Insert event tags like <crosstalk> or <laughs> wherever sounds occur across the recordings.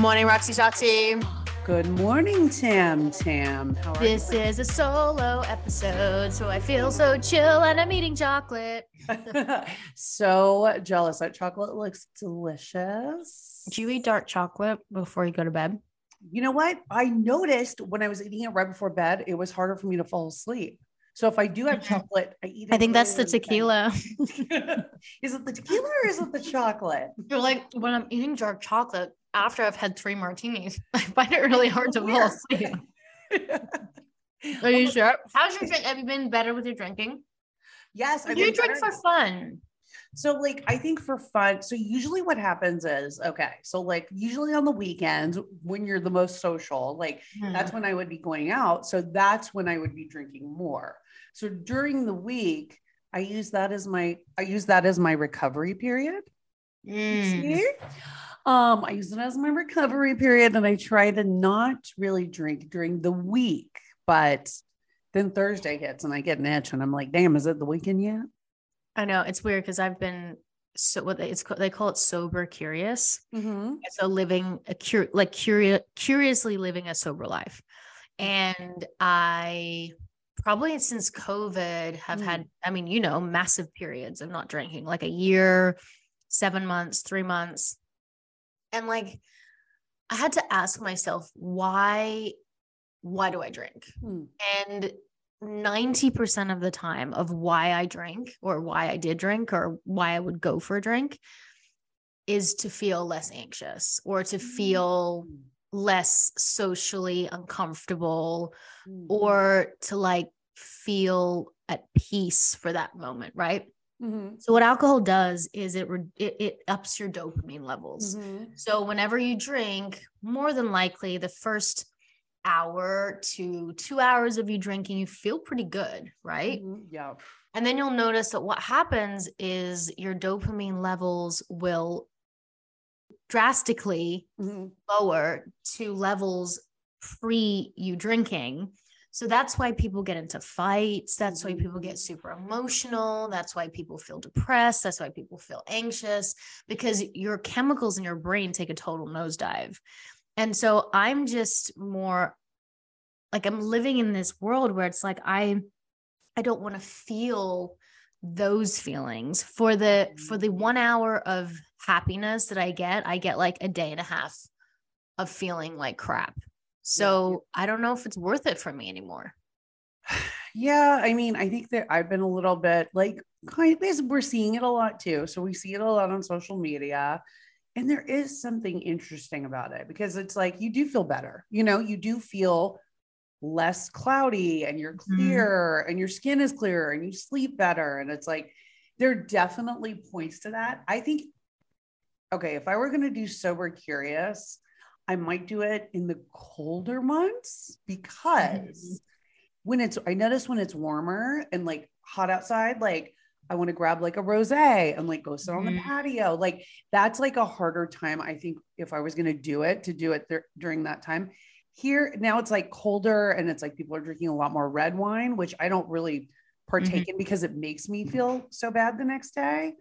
morning, Roxy Shoxy. Good morning, Tam Tam. How are This is a solo episode, so I feel so chill and I'm eating chocolate. <laughs> so jealous. That chocolate looks delicious. Do you eat dark chocolate before you go to bed? You know what? I noticed when I was eating it right before bed, it was harder for me to fall asleep. So if I do have chocolate, I eat it. I think that's the tequila. <laughs> <laughs> is it the tequila or is it the chocolate? You're like, when I'm eating dark chocolate after I've had three martinis, <laughs> I find it really hard to fall Weird. asleep. <laughs> Are you sure? How's your drink? Have you been better with your drinking? yes, Or I've do you drink better- for fun? So, like, I think for fun, so usually what happens is okay, so like, usually on the weekends when you're the most social, like, Hmm. that's when I would be going out. So, that's when I would be drinking more. So, during the week, I use that as my I use that as my recovery period. Mm. See? Um, I use it as my recovery period, and I try to not really drink during the week, but then Thursday hits and I get an itch, and I'm like, damn, is it the weekend yet? I know it's weird because I've been so what they, it's they call it sober curious. Mm-hmm. So living a cur like curious curiously living a sober life. And I probably since COVID have Mm. had, I mean, you know, massive periods of not drinking, like a year, seven months, three months. And like I had to ask myself, why, why do I drink? Hmm. And 90% of the time of why I drink or why I did drink or why I would go for a drink is to feel less anxious or to feel less socially uncomfortable Mm. or to like feel at peace for that moment, right? Mhm. So what alcohol does is it re- it, it ups your dopamine levels. Mhm. So whenever you drink, more than likely the first hour to 2 hours of you drinking you feel pretty good, right? Mhm. Yeah. And then you'll notice that what happens is your dopamine levels will drastically Mhm. lower to levels pre you drinking. So that's why people get into fights. That's why people get mm-hmm. super emotional. That's why people feel depressed. That's why people feel anxious because your chemicals in your brain take a total nosedive. And so I'm just more like I'm living in this world where it's like I I don't want to feel those feelings for the for the mm-hmm. 1 hour of happiness that I get, I get like a day and a half of feeling like crap. So I don't know if it's worth it for me anymore. <sighs> Yeah, I mean, I think that I've been a little bit like kind of we're seeing it a lot too. So we see it a lot on social media. And there is something interesting about it because it's like you do feel better. You know, you do feel less cloudy and you're mm-hmm. clear and your skin is clearer and you sleep better. And it's like there definitely points to that. I think, okay, if I were going to do sober curious, I might do it in the colder months because when it's I notice when it's warmer and like hot outside, like I want to grab like a rose and like go sit on the Mhm. patio. Like that's like a harder time. I think if I was going to do it to do it there during that time. Here now it's like colder and it's like people are drinking a lot more red wine, which I don't really partake in because it makes me feel so bad the next day.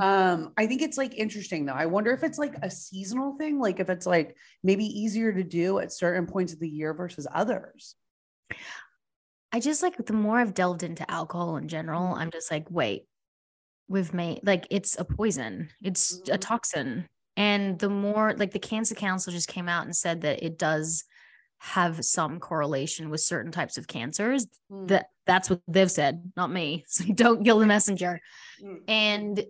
Um, I think it's like interesting though. I wonder if it's like a seasonal thing, like if it's like maybe easier to do at certain points of the year versus others. I just like the more I've delved into alcohol in general, I'm just like, wait, we've made like it's a poison, it's a Mhm. toxin. And the more like the Cancer Council just came out and said that it does have some correlation with certain types of cancers. That that's what they've said, not me. <laughs> So don't kill the messenger. Mm. And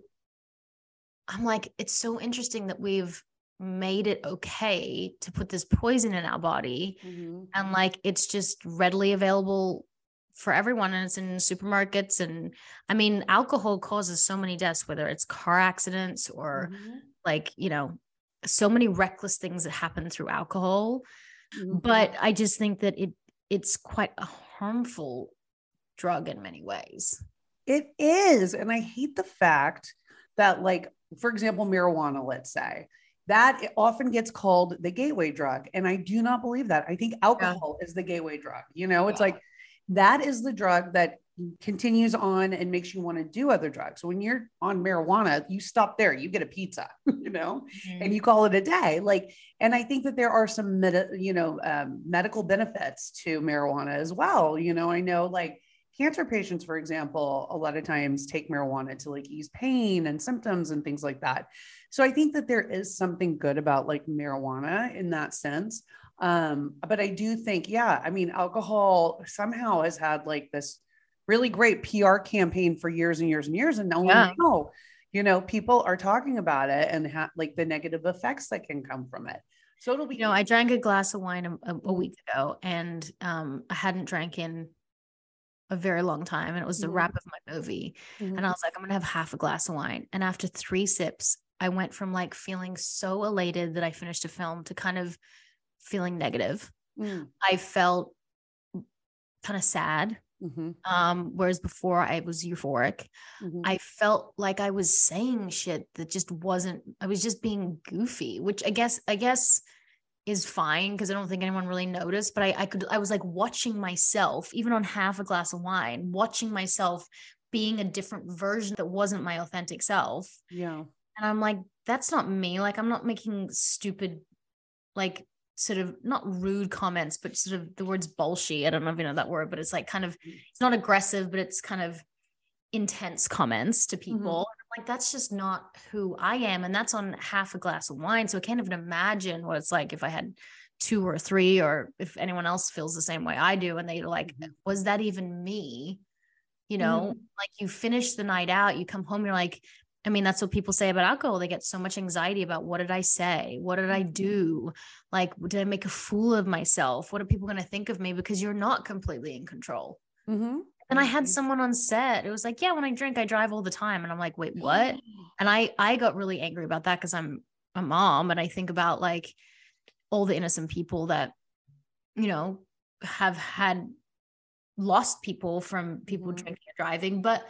I'm like, it's so interesting that we've made it okay to put this poison in our body Mhm. and like it's just readily available for everyone and it's in supermarkets and i mean alcohol causes so many deaths whether it's car accidents or Mhm. like you know so many reckless things that happen through alcohol Mhm. but i just think that it it's quite a harmful drug in many ways It is. And I hate the fact that, like, for example, marijuana, let's say, that it often gets called the gateway drug. And I do not believe that. I think alcohol is the gateway drug. You know, it's Yeah. like that is the drug that continues on and makes you want to do other drugs. When you're on marijuana, you stop there, you get a pizza, <laughs> you know, and you call it a day. Like, and I think that there are some, med- you know, um, medical benefits to marijuana as well. You know, I know like cancer patients, for example, a lot of times take marijuana to like ease pain and symptoms and things like that. So I think that there is something good about like marijuana in that sense. Um, but I do think, yeah, I mean, alcohol somehow has had like this really great PR campaign for years and years and years. And no Yeah. one you know, people are talking about it and ha- like the negative effects that can come from it. So it'll be, you know i drank a glass of wine a, a, week ago and um i hadn't drank in a very long time and it was the Mhm. wrap of my movie Mhm. and I was like, I'm gonna have half a glass of wine. And after three sips, I went from like feeling so elated that I finished a film to kind of feeling negative. Mm, I felt kind of sad. mhm, Um, whereas before I was euphoric. mhm. I felt like I was saying shit that just wasn't, I was just being goofy, which I guess, I guess is fine because I don't think anyone really noticed. But I, I could, I was like watching myself, even on half a glass of wine, watching myself being a different version that wasn't my authentic self. yeah. And I'm like, that's not me. Like, I'm not making stupid, like, sort of not rude comments, but sort of the words bullshit. I don't know if you know that word, but it's like kind of, mm-hmm. it's not aggressive, but it's kind of intense comments to mm-hmm. people. And I'm like, that's just not who I am. And that's on half a glass of wine. So I can't even imagine what it's like if I had two or three, or if anyone else feels the same way I do. And they're like, Mhm. was that even me? You know, mm-hmm. like you finish the night out, you come home, you're like, I mean, that's what people say about alcohol. They get so much anxiety about what did I say? What did I do? Like, did I make a fool of myself? What are people going to think of me? Because you're not completely in control. Mhm. And I had Mhm. someone on set. It was like, yeah, when I drink, I drive all the time. And I'm like, wait, what? <gasps> And I I got really angry about that because I'm a mom and I think about like all the innocent people that, you know, have had lost people from people Mhm. drinking and driving. But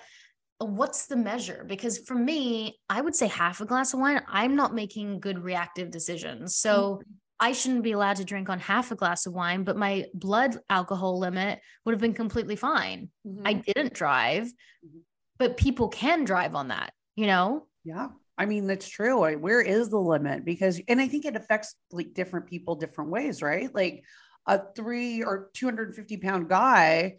what's the measure? Because for me, I would say half a glass of wine, I'm not making good reactive decisions. So I shouldn't be allowed to drink on half a glass of wine, but my blood alcohol limit would have been completely fine. I Mhm. didn't drive, Mhm. but people can drive on that, you know? Yeah. I mean, that's true. I- Where is the limit? Because, and I think it affects like different people different ways, right? Like a three or 250 pound guy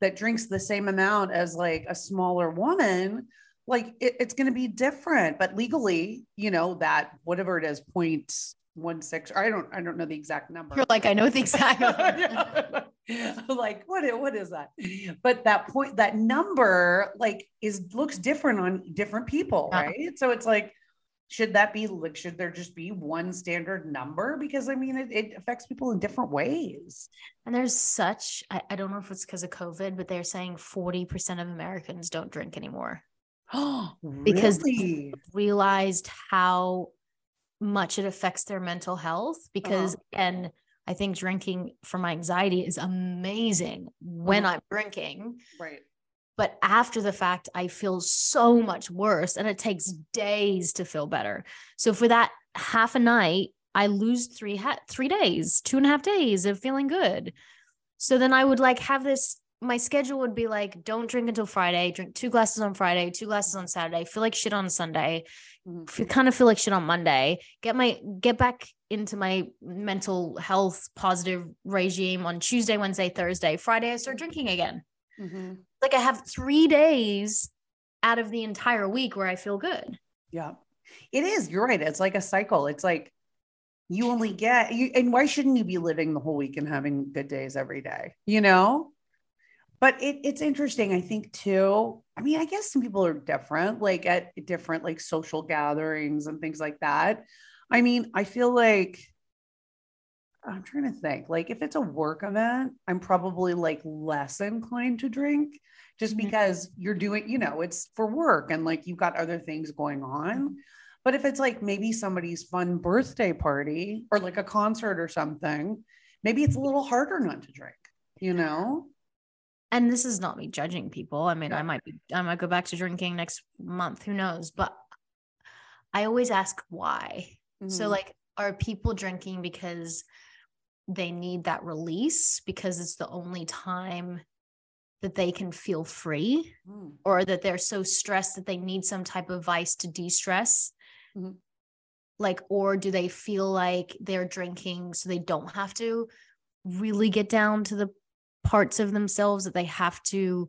that drinks the same amount as like a smaller woman, like it, it's going to be different. But legally, you know, that whatever it is, point one six, or I don't, I don't know the exact number. You're like, I know the exact. <laughs> <laughs> like what what is that but that point that number like is looks different on different people Yeah. right so it's like should that be like should there just be one standard number because i mean it, it affects people in different ways and there's such, I, I don't know if it's because of COVID, but they're saying 40% of Americans don't drink anymore. <gasps> Because- really? Realized how much it affects their mental health. Because and I think drinking for my anxiety is amazing when Uh-huh. I'm drinking. right but after the fact i feel so much worse and it takes days to feel better. So for that half a night i lose three ha- three days two and a half days of feeling good. So then i would like have this my schedule would be like don't drink until friday drink two glasses on friday two glasses on saturday feel like shit on sunday Mhm. kind of feel like shit on monday get my get back into my mental health positive regime on tuesday wednesday thursday. Friday i start drinking again. Mhm. Like I have three days out of the entire week where I feel good. yeah. It is. You're right. It's like a cycle. It's like you only get you and why shouldn't you be living the whole week and having good days every day you know? But it, it's interesting i think too. I mean i guess some people are different like at different like social gatherings and things like that. I mean i feel like I'm trying to think. Like if it's a work event, I'm probably like less inclined to drink just Mhm. because you're doing, you know, it's for work and like you've got other things going on. But if it's like maybe somebody's fun birthday party or like a concert or something, maybe it's a little harder not to drink, you know? and this is not me judging people. I mean, Yeah. I might be, I might go back to drinking next month. Who knows? But I always ask why. So, Mhm. like, are people drinking because they need that release because it's the only time that they can feel free, Mm. or that they're so stressed that they need some type of vice to de stress? Mhm. Like, or do they feel like they're drinking so they don't have to really get down to the parts of themselves that they have to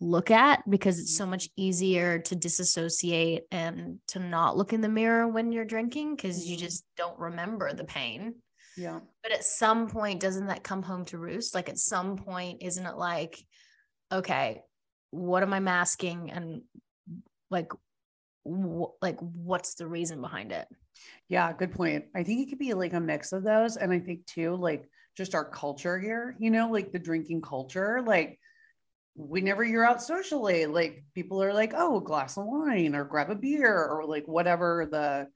look at because it's so much easier to disassociate and to not look in the mirror when you're drinking because you Mhm. just don't remember the pain. Yeah. But at some point, doesn't that come home to roost? Like at some point, isn't it like, okay, what am I masking? And like, wh- like what's the reason behind it? Yeah, good point. I think it could be like a mix of those. And I think too, like just our culture here, you know, like the drinking culture, like whenever you're out socially, like people are like, oh, a glass of wine or grab a beer or like whatever the,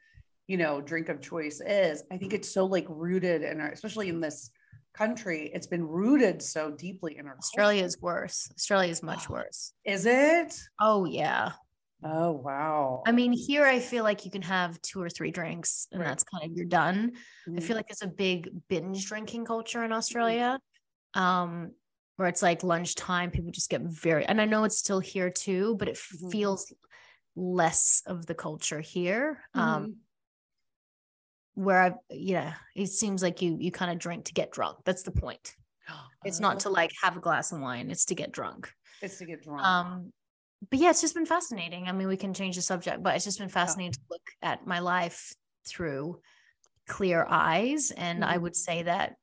you know, drink of choice is. I think it's so like rooted and especially in this country, it's been rooted so deeply in our Australia is worse. Australia is much <gasps> worse. Is it? Oh, yeah. Oh wow. I mean, here I feel like you can have two or three drinks and Right. that's kind of you're done. I Mhm. feel like there's a big binge drinking culture in Australia. Um, where it's like lunchtime, people just get very and I know it's still here too, but it Mhm. feels less of the culture here. Um, Where I yeah, it seems like you you kind of drink to get drunk. That's the point. <gasps> It's not to like have a glass of wine, it's to get drunk. it's to get drunk. Um, but yeah, it's just been fascinating. I mean, we can change the subject, but it's just been fascinating to look at my life through clear eyes. And I Mhm. would say that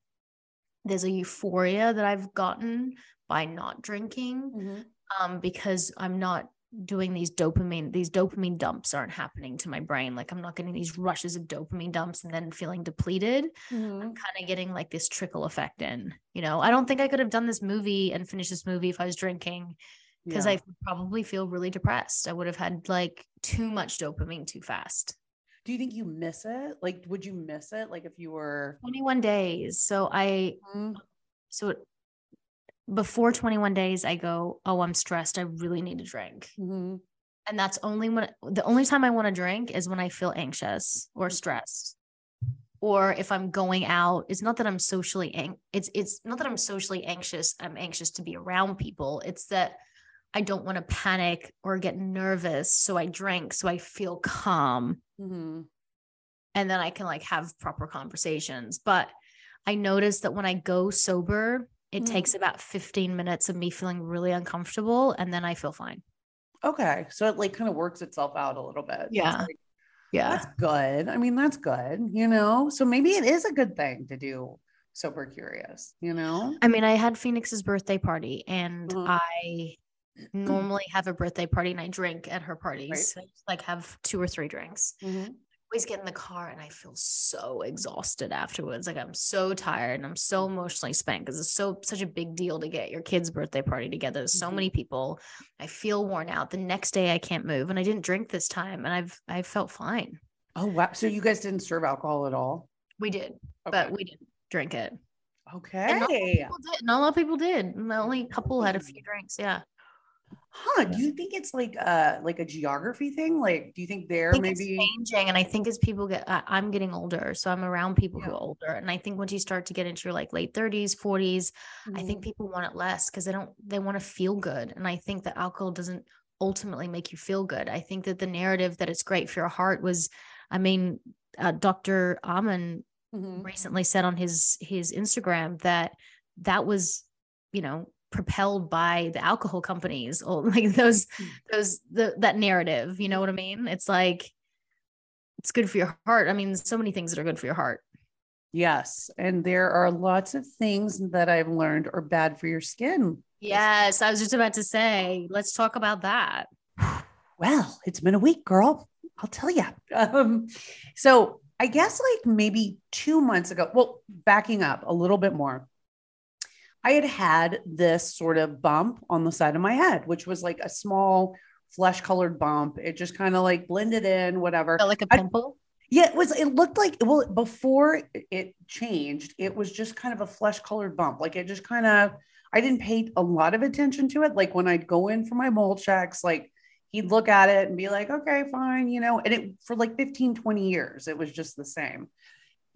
there's a euphoria that I've gotten by not drinking Mhm. um, because I'm not doing these dopamine, these dopamine dumps aren't happening to my brain. Like I'm not getting these rushes of dopamine dumps and then feeling depleted. Mhm. Kind of getting like this trickle effect in, you know, I don't think I could have done this movie and finished this movie if I was drinking because Yeah. I probably feel really depressed. I would have had like too much dopamine too fast. Do you think you miss it? Like, would you miss it? Like, if you were 21 days. So I, so it, before 21 days, I go, oh, I'm stressed. I really need to drink. Mhm. And that's only when the only time I want to drink is when I feel anxious or Mhm. stressed. Or if I'm going out, it's not that I'm socially ang- it's it's not that I'm socially anxious. I'm anxious to be around people. It's that I don't want to panic or get nervous. So I drink so I feel calm Mhm. and then I can like have proper conversations. But I notice that when I go sober, it Mhm. takes about 15 minutes of me feeling really uncomfortable and then I feel fine. Okay, so it like kind of works itself out a little bit. Yeah. like, Yeah. that's good. I mean, that's good. You know, so maybe it is a good thing to do. Sober curious. You know. I mean, I had Phoenix's birthday party and Mhm. I normally have a birthday party and I drink at her parties. I just like have two or three drinks. Mhm. Always get in the car and I feel so exhausted afterwards. Like I'm so tired and I'm so emotionally spent because it's so such a big deal to get your kid's birthday party together. There's so Mhm. many people. I feel worn out. The next day I can't move and I didn't drink this time and I've I felt fine. Oh wow! So you guys didn't serve alcohol at all? We did, Okay. but we didn't drink it. And okay. not a lot of people did. Not a lot of people did. And Only a couple had a few drinks. Yeah. Huh? Do you think it's like a like a geography thing? Like, do you think there I think maybe? it's changing, and I think as people get, I'm getting older, so I'm around people who are older, and I think once you start to get into your like late 30s, 40s, I think Mhm. people want it less because they don't, they want to feel good, and I think that alcohol doesn't ultimately make you feel good. I think that the narrative that it's great for your heart was, I mean, uh, Dr. Amen Mhm. recently said on his his Instagram that that was, you know, propelled by the alcohol companies or <laughs> like those Mm. those the that narrative. You know what I mean? It's like it's good for your heart. I mean, so many things that are good for your heart. Yes, and there are lots of things that I've learned are bad for your skin. Yes, I was just about to say, let's talk about that. <sighs> Well, it's been a week, girl. I'll tell you. Um, so I guess like maybe two months ago. Well, backing up a little bit more. I had had this sort of bump on the side of my head, which was like a small flesh colored bump. It just kind of like blended in, whatever. Felt like a pimple. Yeah, it was. It looked like well before it changed. It was just kind of a flesh colored bump. Like it just kind of. I didn't pay a lot of attention to it. Like when I'd go in for my mole checks, like he'd look at it and be like, "Okay, fine," you know. And it for like 15, 20 years, it was just the same.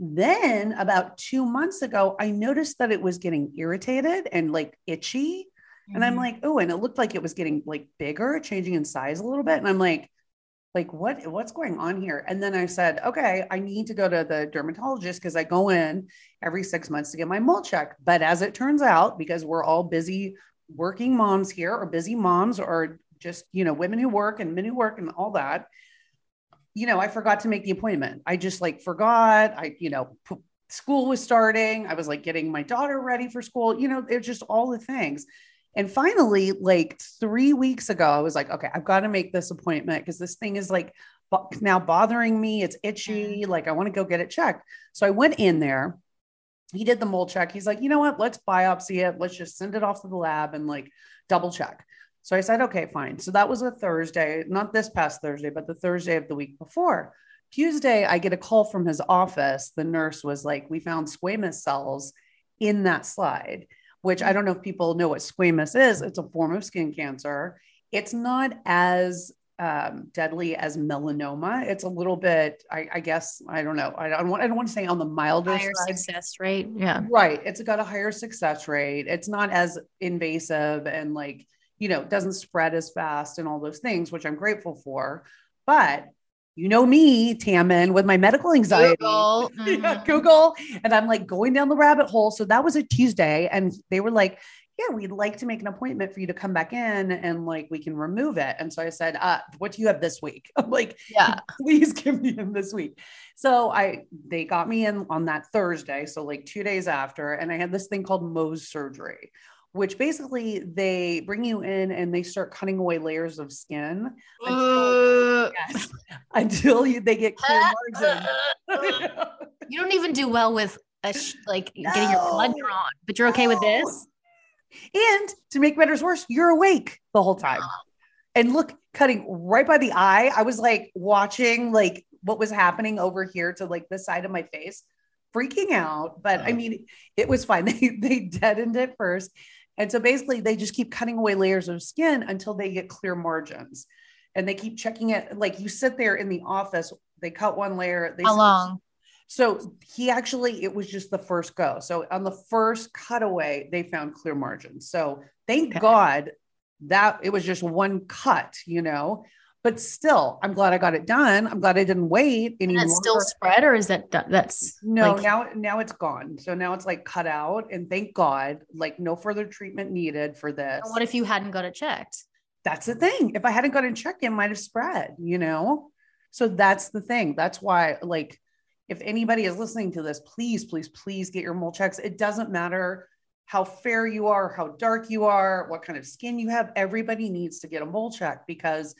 Then about two months ago, I noticed that it was getting irritated and like itchy. And I'm Mhm. like, oh, and it looked like it was getting like bigger, changing in size a little bit. And I'm like, like what what's going on here? And then I said, okay, I need to go to the dermatologist because I go in every six months to get my mole check. But as it turns out, because we're all busy working moms here, or busy moms, or just you know women who work and men who work and all that, you know, I forgot to make the appointment. I just like forgot. I you know. p- School was starting. I was like getting my daughter ready for school. You know, it's just all the things. And finally, like three weeks ago, I was like, okay, I've got to make this appointment because this thing is like bo- now bothering me. It's itchy. Mm-hmm. Like, I want to go get it checked. So I went in there. He did the mole check. He's like, you know what? Let's biopsy it. Let's just send it off to the lab and like double check. So I said, okay, fine. So that was a Thursday, not this past Thursday, but the Thursday of the week before. Tuesday, I get a call from his office. The nurse was like, we found squamous cells in that slide which I don't know if people know what squamous is. It's a form of skin cancer. It's not as um, deadly as melanoma. It's a little bit, I, I guess, I don't know. I don't want, I don't want to say on the milder Higher side. success rate. Yeah. Right. It's got a higher success rate. It's not as invasive and like, you know, it doesn't spread as fast and all those things, which I'm grateful for. But you know me, Tammin, with my medical anxiety. Google. <laughs> Yeah, Mhm. Google. And I'm like going down the rabbit hole. So that was a Tuesday. And they were like, yeah, we'd like to make an appointment for you to come back in and like we can remove it. And so I said, uh, what do you have this week? <laughs> I'm like, Yeah. <laughs> please give me in this week. So I they got me in on that Thursday, so like two days after, and I had this thing called Mohs surgery, which basically they bring you in and they start cutting away layers of skin until, Uh, yes, <laughs> until you, they get clear <laughs> you don't even do <laughs> well with a sh- like getting your blood drawn, but you're okay with this. And to make matters worse, you're awake the whole time. And look, cutting right by the eye, I was like watching like what was happening over here to like the side of my face, freaking out. But I Oh. mean, it was fine. They they deadened it first. And so basically they just keep cutting away layers of skin until they get clear margins. And they keep checking it. Like you sit there in the office, they cut one layer. They How long? so he actually, it was just the first go. So on the first cutaway, they found clear margins. So thank Okay. God that it was just one cut, you know. But still, I'm glad I got it done. I'm glad I didn't wait any And it's still spread, or is that that's No, like- now now it's gone. So now it's like cut out, and thank God, like no further treatment needed for this. What if you hadn't got it checked? that's the thing. If I hadn't gotten checked, it might have spread, you know? So that's the thing. That's why, like, if anybody is listening to this, please, please, please get your mole checks. It doesn't matter how fair you are, how dark you are, what kind of skin you have. Everybody needs to get a mole check because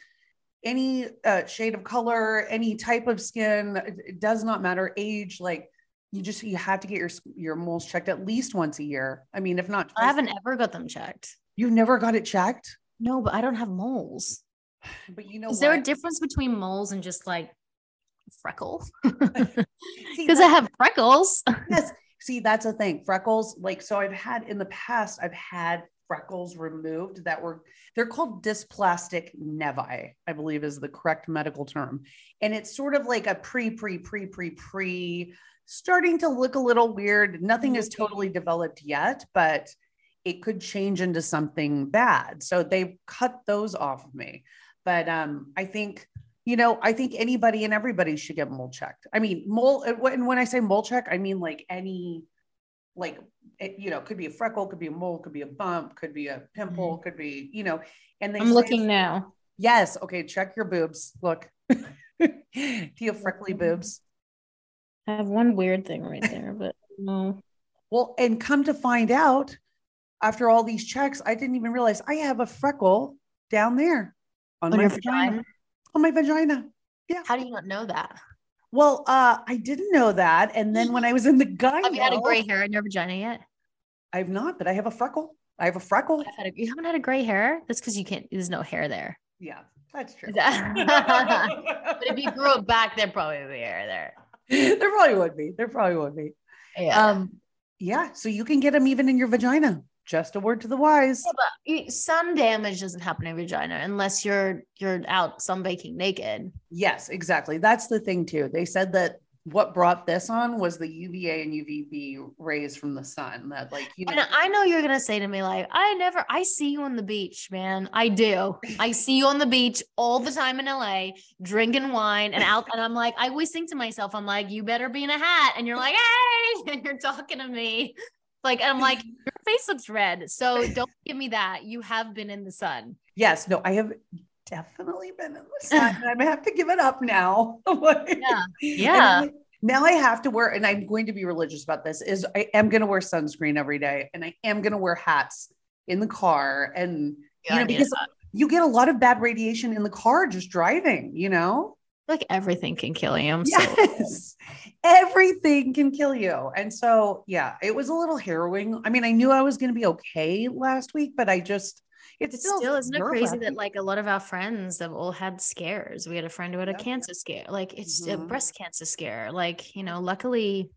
any uh, shade of color, any type of skin, it, does not matter. Age, like, you just you have to get your your moles checked at least once a year. I mean, if not, I haven't ever got them checked. You've never got it checked, No, but I don't have moles. <sighs> but you know, Is there a difference between moles and just like freckles? <laughs> Because <laughs> I have freckles. <laughs> yes. See, that's a thing. Freckles, like, so I've had in the past, I've had freckles removed that were, they're called dysplastic nevi, I believe is the correct medical term. And it's sort of like a pre, pre, pre, pre, pre, starting to look a little weird. Nothing is totally developed yet, but it could change into something bad. So they cut those off of me. But um, I think you know, I think anybody and everybody should get mole checked. I mean, mole, and when when I say mole check, I mean like any, like, it, you know, could be a freckle, could be a mole, could be a bump, could be a pimple, mm-hmm. could be, you know, and they I'm say- looking now. Yes. Okay. Check your boobs. Look. <laughs> Do you have freckly mm-hmm. boobs? I have one weird thing right there, but no. Well, and come to find out, after all these checks, I didn't even realize I have a freckle down there on, On my vagina. vagina? On my vagina. Yeah. How do you not know that? Well, uh, I didn't know that. And then when I was in the gyno, Have you had a gray hair in your vagina yet? I've not, but I have a freckle. I have a freckle. Had a, you haven't had a gray hair? That's because you can't, there's no hair there. Yeah, that's true. <laughs> But if you grew it back, there'd probably be hair there. there probably would be. There probably would be. Yeah. Um, yeah. So you can get them even in your vagina. Just a word to the wise. Yeah, but sun damage doesn't happen in vagina unless you're you're out sunbaking naked. Yes, exactly. That's the thing too. They said that what brought this on was the UVA and UVB rays from the sun. That like you know. And I know you're gonna say to me like, I never, I see you on the beach, man. I do. I <laughs> see you on the beach all the time in LA, drinking wine and out. And I'm like, I always think to myself, I'm like, you better be in a hat. And you're like, hey, <laughs> and you're talking to me. Like, and I'm like, <laughs> your face looks red. So don't give me that. You have been in the sun. yes, no, I have definitely been in the sun. and I have to give it up now. <laughs> Yeah. Yeah. Now I have to wear, and I'm going to be religious about this, is I am going to wear sunscreen every day and I am going to wear hats in the car. And, you know, because you get a lot of bad radiation in the car just driving, you know? like everything can kill you. I'm so Yes. Everything can kill you. And so, yeah, it was a little harrowing. I mean, I knew I was going to be okay last week, but I just, it's, It's still, isn't it crazy that like a lot of our friends have all had scares? We had a friend who had a cancer scare, like it's a Mhm. breast cancer scare. Like, you know, luckily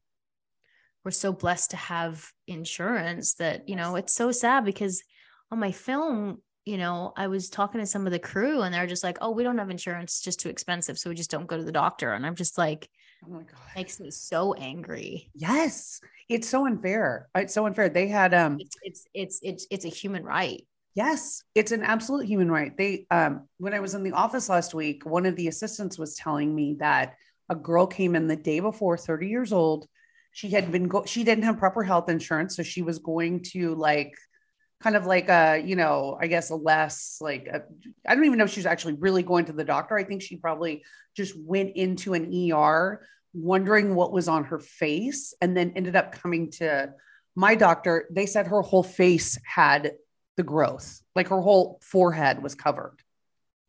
we're so blessed to have insurance that, you know, it's so sad because on my film, you know, I was talking to some of the crew and they're just like, oh, we don't have insurance, it's just too expensive. So we just don't go to the doctor. And I'm just like, Oh my God. makes me so angry. Yes. It's so unfair. It's so unfair. They had, um, It's it's it's it's it's a human right. Yes, it's an absolute human right. They um when I was in the office last week, one of the assistants was telling me that a girl came in the day before, 30 years old. She had been go she didn't have proper health insurance, so she was going to like kind of like a, you know, I guess a less like I I don't even know if she's actually really going to the doctor. I think she probably just went into an ER wondering what was on her face and then ended up coming to my doctor. They said her whole face had the growth, like her whole forehead was covered.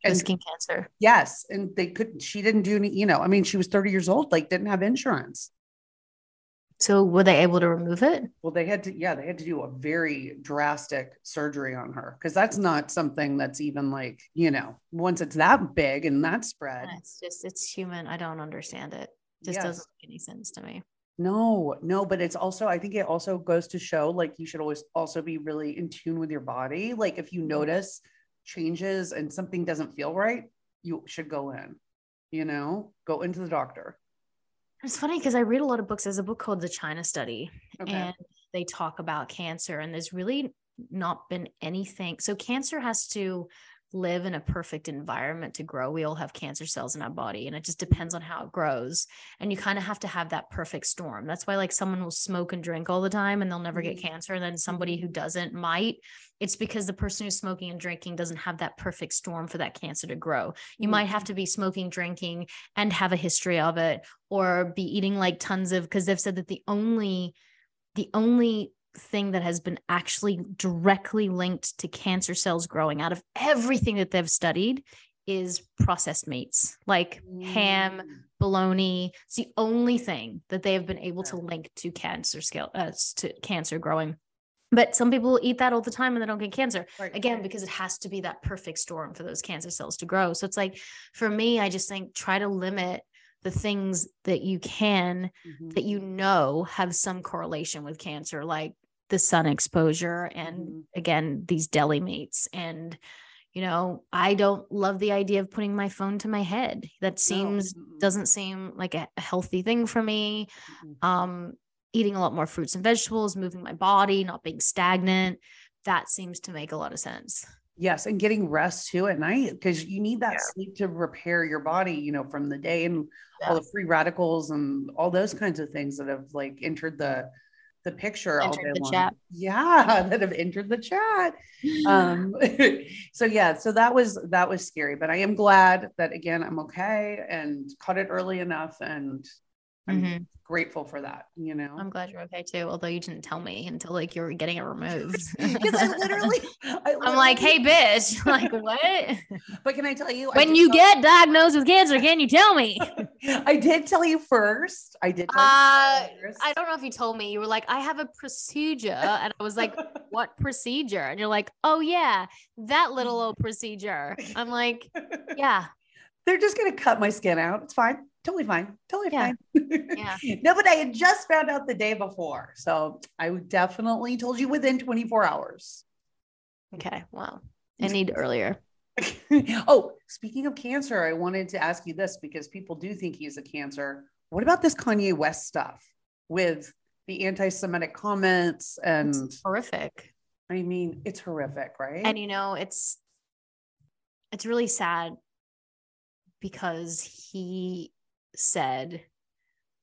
And skin cancer. yes, and they couldn't, she didn't do any, you know, I mean, she was 30 years old, like didn't have insurance. So were they able to remove it? Well, they had to, yeah, they had to do a very drastic surgery on her because that's not something that's even like, you know, once it's that big and that spread. It's just it's human. I don't understand it. Just Yes. doesn't make any sense to me. No, no, but it's also, I think it also goes to show like you should always also be really in tune with your body. Like if you mm-hmm. notice changes and something doesn't feel right, you should go in, you know, go into the doctor. It's funny because I read a lot of books. There's a book called The China Study, Okay. and they talk about cancer, and there's really not been anything. So cancer has to live in a perfect environment to grow. We all have cancer cells in our body, and it just depends on how it grows. And you kind of have to have that perfect storm. That's why, like, someone will smoke and drink all the time, and they'll never get Mhm. cancer. And then somebody who doesn't might. It's because the person who's smoking and drinking doesn't have that perfect storm for that cancer to grow. You might have to be smoking, drinking, and have a history of it, or be eating like tons of because they've said that the only the only thing that has been actually directly linked to cancer cells growing out of everything that they've studied is processed meats like ham Mm. bologna it's the only thing that they have been able to link to cancer scale uh, to cancer growing but some people eat that all the time and they don't get cancer Right. again because it has to be that perfect storm for those cancer cells to grow so it's like for me i just think try to limit the things that you can Mhm. that you know have some correlation with cancer like the sun exposure and Mhm. again these deli meats and you know i don't love the idea of putting my phone to my head that seems mm-mm. doesn't seem like a healthy thing for me Mm-mm. um eating a lot more fruits and vegetables moving my body not being stagnant that seems to make a lot of sense Yes, and getting rest too at night because you need that Yeah. sleep to repair your body, you know, from the day and all the free radicals and all those kinds of things that have like entered the the picture all day the long. chat. <laughs> Yeah, that have entered the chat. Um <laughs> so yeah, so that was that was scary, but I am glad that again I'm okay and caught it early enough and I'm Mhm. grateful for that, you know. i'm glad you're okay too although you didn't tell me until like you were getting it removed <laughs> Because I literally I i'm like hey bitch like what but can I tell you when you get diagnosed with cancer can you tell me I did tell you first. I did. tell you Uh. I don't know if you told me. You were like, I have a procedure. And I was like, <laughs> what procedure? And you're like, oh, yeah, that little old procedure. I'm like, yeah, They're just gonna cut my skin out. It's fine. Totally fine. Totally Yeah. fine. Yeah. <laughs> no, but I had just found out the day before. So I would definitely told you within 24 hours. okay, well, I need earlier. <laughs> oh, speaking of cancer, I wanted to ask you this because people do think he's a cancer. What about this Kanye West stuff with the anti-Semitic comments? And It's horrific. I mean, it's horrific, right? And you know, it's it's really sad because he said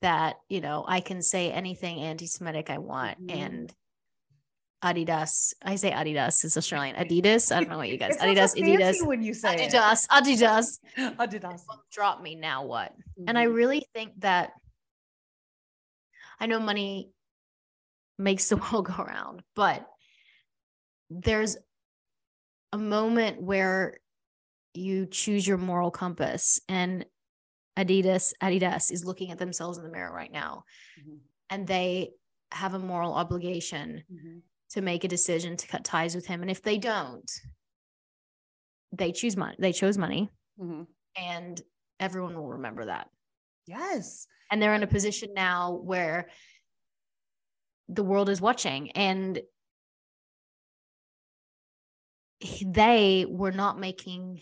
that, you know, I can say anything anti-Semitic I want Mhm. and Adidas. I say Adidas is Australian. Adidas. I don't <laughs> know what you guys. Adidas. Adidas. when you say it. Adidas. Adidas. <laughs> Adidas. Drop me now. What? And I Mhm. really think that I know money makes the <laughs> world go around, but there's a moment where you choose your moral compass and Adidas Adidas is looking at themselves in the mirror right now Mhm. and they have a moral obligation Mhm. To make a decision to cut ties with him and if they don't they choose money they chose money Mhm. and everyone will remember that Yes. and they're in a position now where the world is watching and they were not making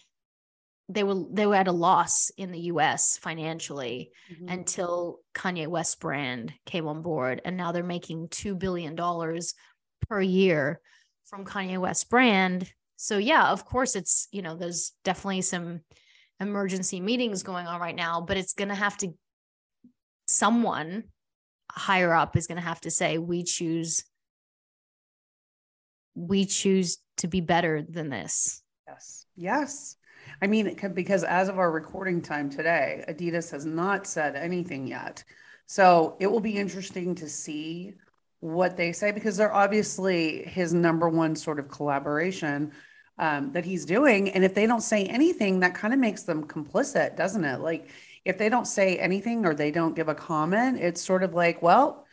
they were they were at a loss in the US financially Mhm. until Kanye West brand came on board and now they're making 2 billion dollars per year from Kanye West brand so yeah of course it's you know there's definitely some emergency meetings going on right now but it's going to have to someone higher up is going to have to say we choose we choose to be better than this Yes. Yes. I mean, because as of our recording time today, Adidas has not said anything yet. So it will be interesting to see what they say because they're obviously his number one sort of collaboration um, that he's doing. And if they don't say anything, that kind of makes them complicit, doesn't it? Like if they don't say anything or they don't give a comment, it's sort of like, well,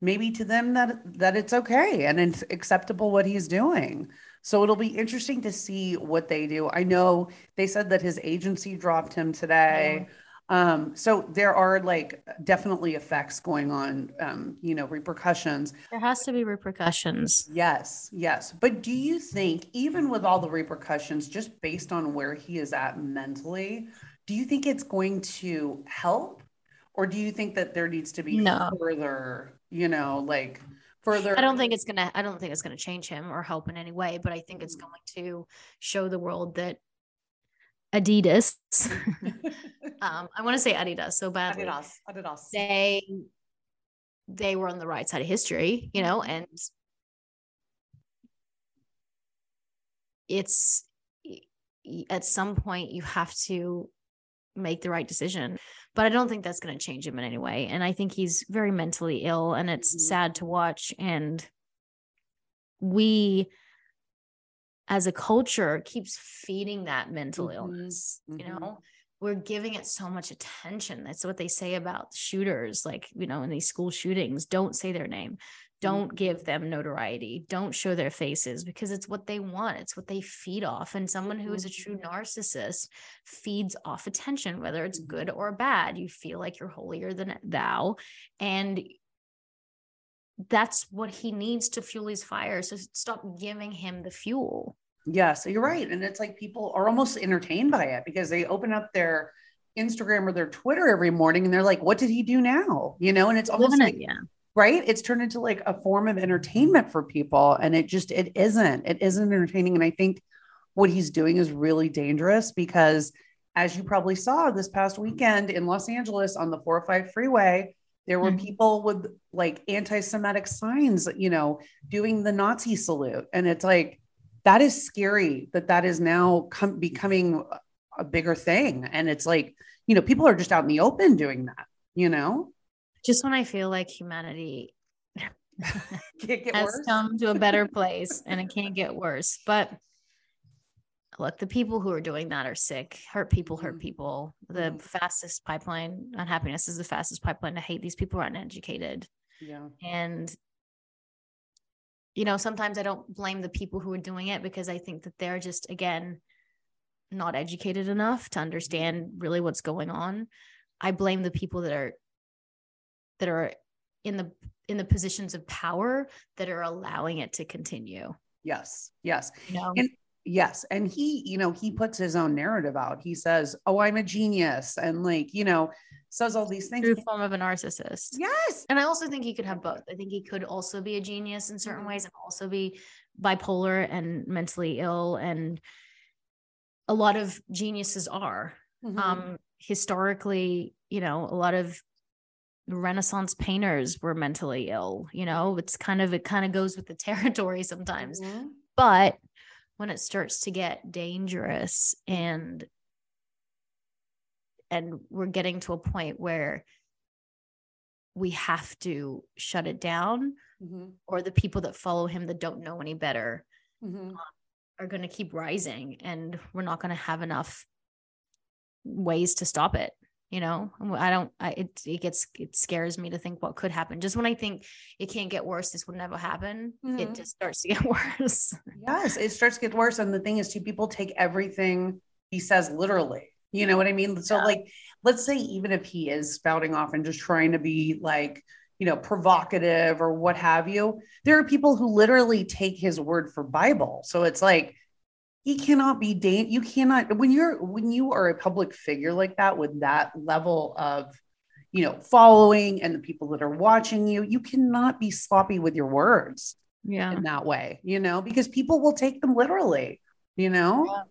maybe to them that that it's okay and it's acceptable what he's doing. So it'll be interesting to see what they do. I know they said that his agency dropped him today. Um, so there are like definitely effects going on, um, you know, repercussions. there has to be repercussions Yes, yes. But do you think, even with all the repercussions, just based on where he is at mentally, do you think it's going to help? Or do you think that there needs to be No. further, you know, like further? i don't think it's going to i don't think it's going to change him or help in any way but i think it's going to show the world that adidas <laughs> um i want to say adidas so badly Adidas, Adidas. they they were on the right side of history you know and it's at some point you have to make the right decision but i don't think that's going to change him in any way and i think he's very mentally ill and it's Mhm. sad to watch and we as a culture keeps feeding that mental Mhm. illness you Mhm. know we're giving it so much attention. That's what they say about shooters, like, you know, in these school shootings. Don't say their name. Don't give them notoriety. Don't show their faces because it's what they want. It's what they feed off. And someone who is a true narcissist feeds off attention, whether it's good or bad. You feel like you're holier than thou. And that's what he needs to fuel his fire. So stop giving him the fuel. Yeah, so you're right. And it's like people are almost entertained by it because they open up their Instagram or their Twitter every morning and they're like, what did he do now? You know, and it's almost like, it, yeah. right? It's turned into like a form of entertainment for people. And it just, it isn't. It isn't entertaining. And I think what he's doing is really dangerous because as you probably saw this past weekend in Los Angeles on the 405 freeway, there were Mhm. people with like anti Semitic signs, you know, doing the Nazi salute. And it's like, that is scary that that is now com- becoming a bigger thing. And it's like, you know, people are just out in the open doing that, you know? Just when I feel like humanity <laughs> has worse. come to a better place and it can't get worse. But look, the people who are doing that are sick. Hurt people hurt Mhm. people. The Mhm. fastest pipeline, unhappiness is the fastest pipeline to hate. These people are uneducated. Yeah. And, you know, sometimes I don't blame the people who are doing it because I think that they're just, again, not educated enough to understand really what's going on. I blame the people that are that are in the in the positions of power that are allowing it to continue. Yes. Yes. You know? And yes. And he, you know, he puts his own narrative out. He says, Oh, I'm a genius. And like, you know, says all these things. True form of a narcissist. Yes. And I also think he could have both. I think he could also be a genius in certain Mhm. ways and also be bipolar and mentally ill. And a lot of geniuses are. Mhm. Um, historically, you know, a lot of Renaissance painters were mentally ill. You know, it's kind of, it kind of goes with the <laughs> territory sometimes. Mhm. But when it starts to get dangerous and and we're getting to a point where we have to shut it down Mhm. or the people that follow him that don't know any better Mhm. are going to keep rising and we're not going to have enough ways to stop it you know i don't I, it, it gets it scares me to think what could happen just when i think it can't get worse this would never happen it Mhm. just starts to get <laughs> worse Yes, it starts to get worse. And the thing is, too, people take everything he says literally. You know what I mean? So, Yeah. like, let's say even if he is spouting off and just trying to be like, you know, provocative or what have you, there are people who literally take his word for Bible. So it's like he cannot be da- you cannot when you're when you are a public figure like that with that level of you know following and the people that are watching you, you cannot be sloppy with your words yeah in that way, you know, because people will take them literally, you know? Yeah.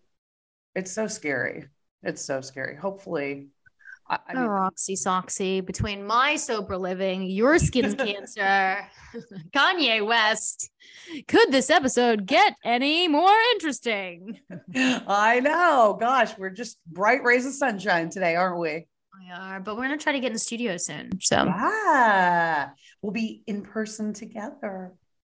It's so scary. It's so scary. Hopefully, I, I mean, Roxy Soxy, between my sober living, your skin <laughs> cancer, <laughs> Kanye West, could this episode get any more interesting? I know. Gosh, we're just bright rays of sunshine today, aren't we? We are, but we're gonna try to get in the studio soon. So Yeah. We'll be in person together.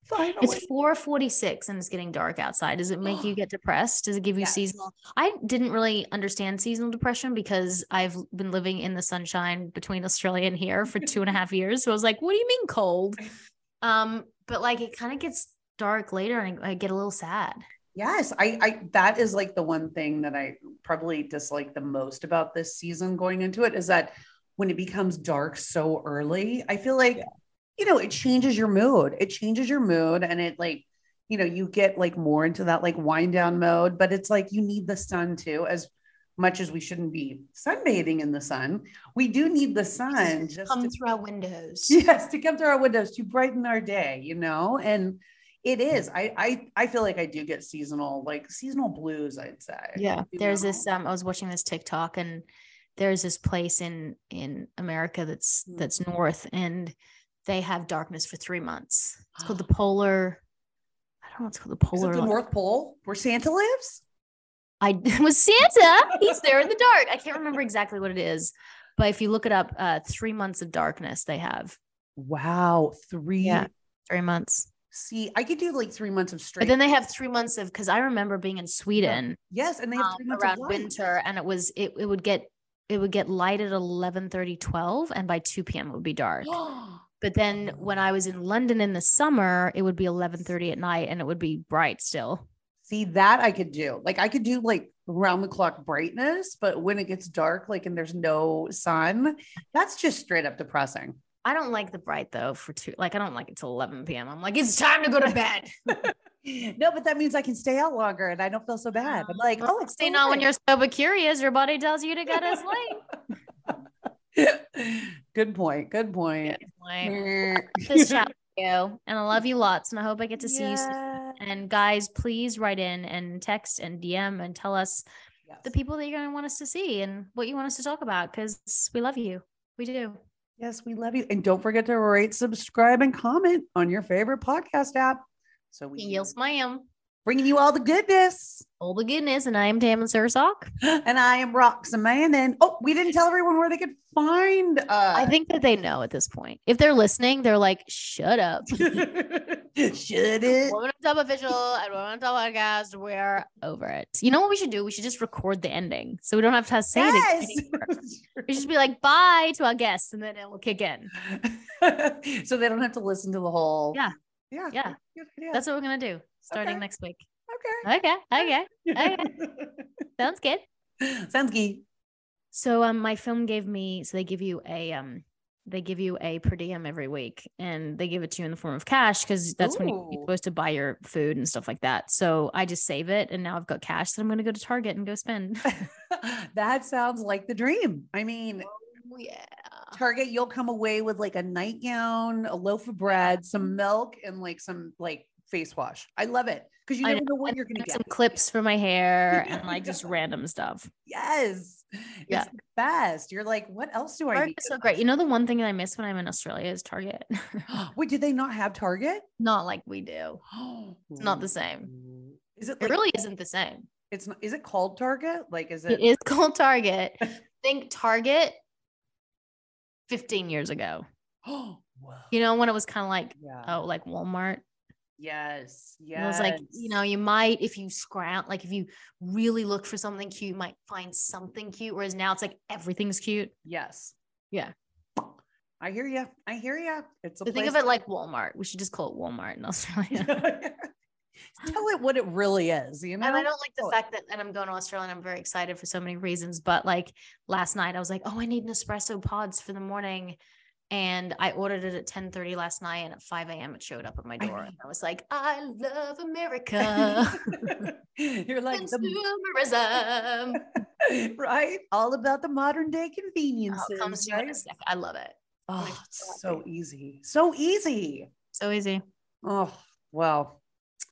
Finally. it's 446 and it's getting dark outside. Does it make you <gasps> get depressed? Does it give you Yes. seasonal? I didn't really understand seasonal depression because I've been living in the sunshine between Australia and here for two and a half years. So I was like, what do you mean cold? Um, but like it kind of gets dark later and I, I get a little sad. Yes, I, I that is like the one thing that I probably dislike the most about this season going into it is that when it becomes dark so early, I feel like you know, it changes your mood. It changes your mood and it like, you know, you get like more into that like wind down mode, but it's like you need the sun too as much as we shouldn't be sunbathing in the sun. We do need the sun just Come to through our windows. <laughs> yes to come through our windows to brighten our day you know and it is i i i feel like i do get seasonal like seasonal blues i'd say Yeah. There's know? this um I was watching this TikTok and there's this place in in America that's Mm. that's north and they have darkness for 3 months. It's called the <gasps> polar I don't know what's called the is it polar the north pole where santa lives I <laughs> was Santa. He's there in the dark. I can't remember exactly what it is, but if you look it up, uh, three months of darkness they have. wow three Yeah. Three months, see i could do like three months of straight but then they have three months of because I remember being in Sweden yes and they have um, three months around of winter, and it was it it would get it would get light at 11 30 12 and by 2 p.m it would be dark <gasps> <gasps> but then when i was in london in the summer it would be 11:30 at night and it would be bright still. See that i could do. Like i could do like round the clock brightness but when it gets dark like and there's no sun that's just straight up depressing. I don't like the bright though for two like i don't like it till 11 p.m i'm like it's time to go to bed. <laughs> No, but that means I can stay out longer and I don't feel so bad. I'm oh, like, oh, it's still not when you're sober curious, your body tells you to go to sleep. <laughs> good point. Good point. Like, this chat with <laughs> you, and I love you lots, and I hope I get to see you. Soon. And guys, please write in and text and DM and tell us Yes. the people that you're going to want us to see and what you want us to talk about because we love you. We do. Yes, we love you. And don't forget to rate, subscribe, and comment on your favorite podcast app. So we Yes, ma'am. Bringing you all the goodness. All the goodness. And I am Tammin Sursok. <gasps> And I am Roxanne. And oh, we didn't tell everyone where they could find us. I think that they know at this point. If they're listening, they're like, shut up. <laughs> should it? Woman on Top official and Woman on Top podcast. We're over it. You know what we should do? We should just record the ending so we don't have to say Yes. it anymore. <laughs> We should just be like, bye to our guests, and then it will kick in. <laughs> so they don't have to listen to the whole. Yeah. Yeah. Yeah. Idea. That's what we're gonna do starting Okay. next week. okay. Okay. Okay. Okay. <laughs> Sounds good. Sounds good. So um my film gave me so they give you a um they give you a per diem every week and they give it to you in the form of cash because that's when you- you're supposed to buy your food and stuff like that. So I just save it and now I've got cash that I'm gonna go to Target and go spend. <laughs> that sounds like the dream. I mean, Oh, yeah. Target, you'll come away with like a nightgown, a loaf of bread, some milk, and like some like face wash. I love it because you never know, know what you're gonna get. some clips for my hair <laughs> and like just random stuff. Yes. Yeah. It's the best. You're like, what else do I need? So great. You know the one thing that I miss when I'm in Australia is Target. <laughs> Wait, did they not have Target? Not like we do. It's <gasps> not the same. Is it It really isn't the same. it's not, is it called Target? Like, is it? It is <laughs> called Target. Think Target 15 years ago. <gasps> Oh. You know, when it was kind of like, yeah. oh, like Walmart. Yes. It Yes. was like, you know, you might, if you scrounge, like if you really look for something cute, you might find something cute. Whereas now it's like everything's cute. Yes. Yeah. I hear you. I hear you. It's a So think of it like Walmart. We should just call it Walmart in Australia. to- <laughs> Tell it what it really is, you know? And I don't like the fact that and I'm going to Australia and I'm very excited for so many reasons. But like last night, I was like, oh, I need an espresso pods for the morning. And I ordered it at 10 30 last night. And at 5 a.m. it showed up at my door. And <laughs> I was like, I love America. <laughs> <laughs> You're like Consumerism. right? All about the modern day Oh, conveniences. comes to you in a sec. I love it. Oh, it's so easy. So easy. So easy. Oh, well.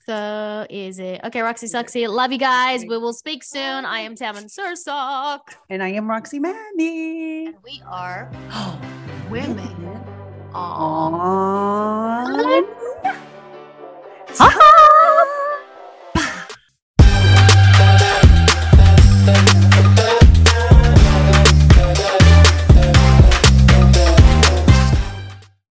So easy. Okay, Roxy Suxy. Love you guys. We will speak soon. I am Tammin Sursok. And I am Roxy Mandy. And we are <gasps> Oh, women on. Top.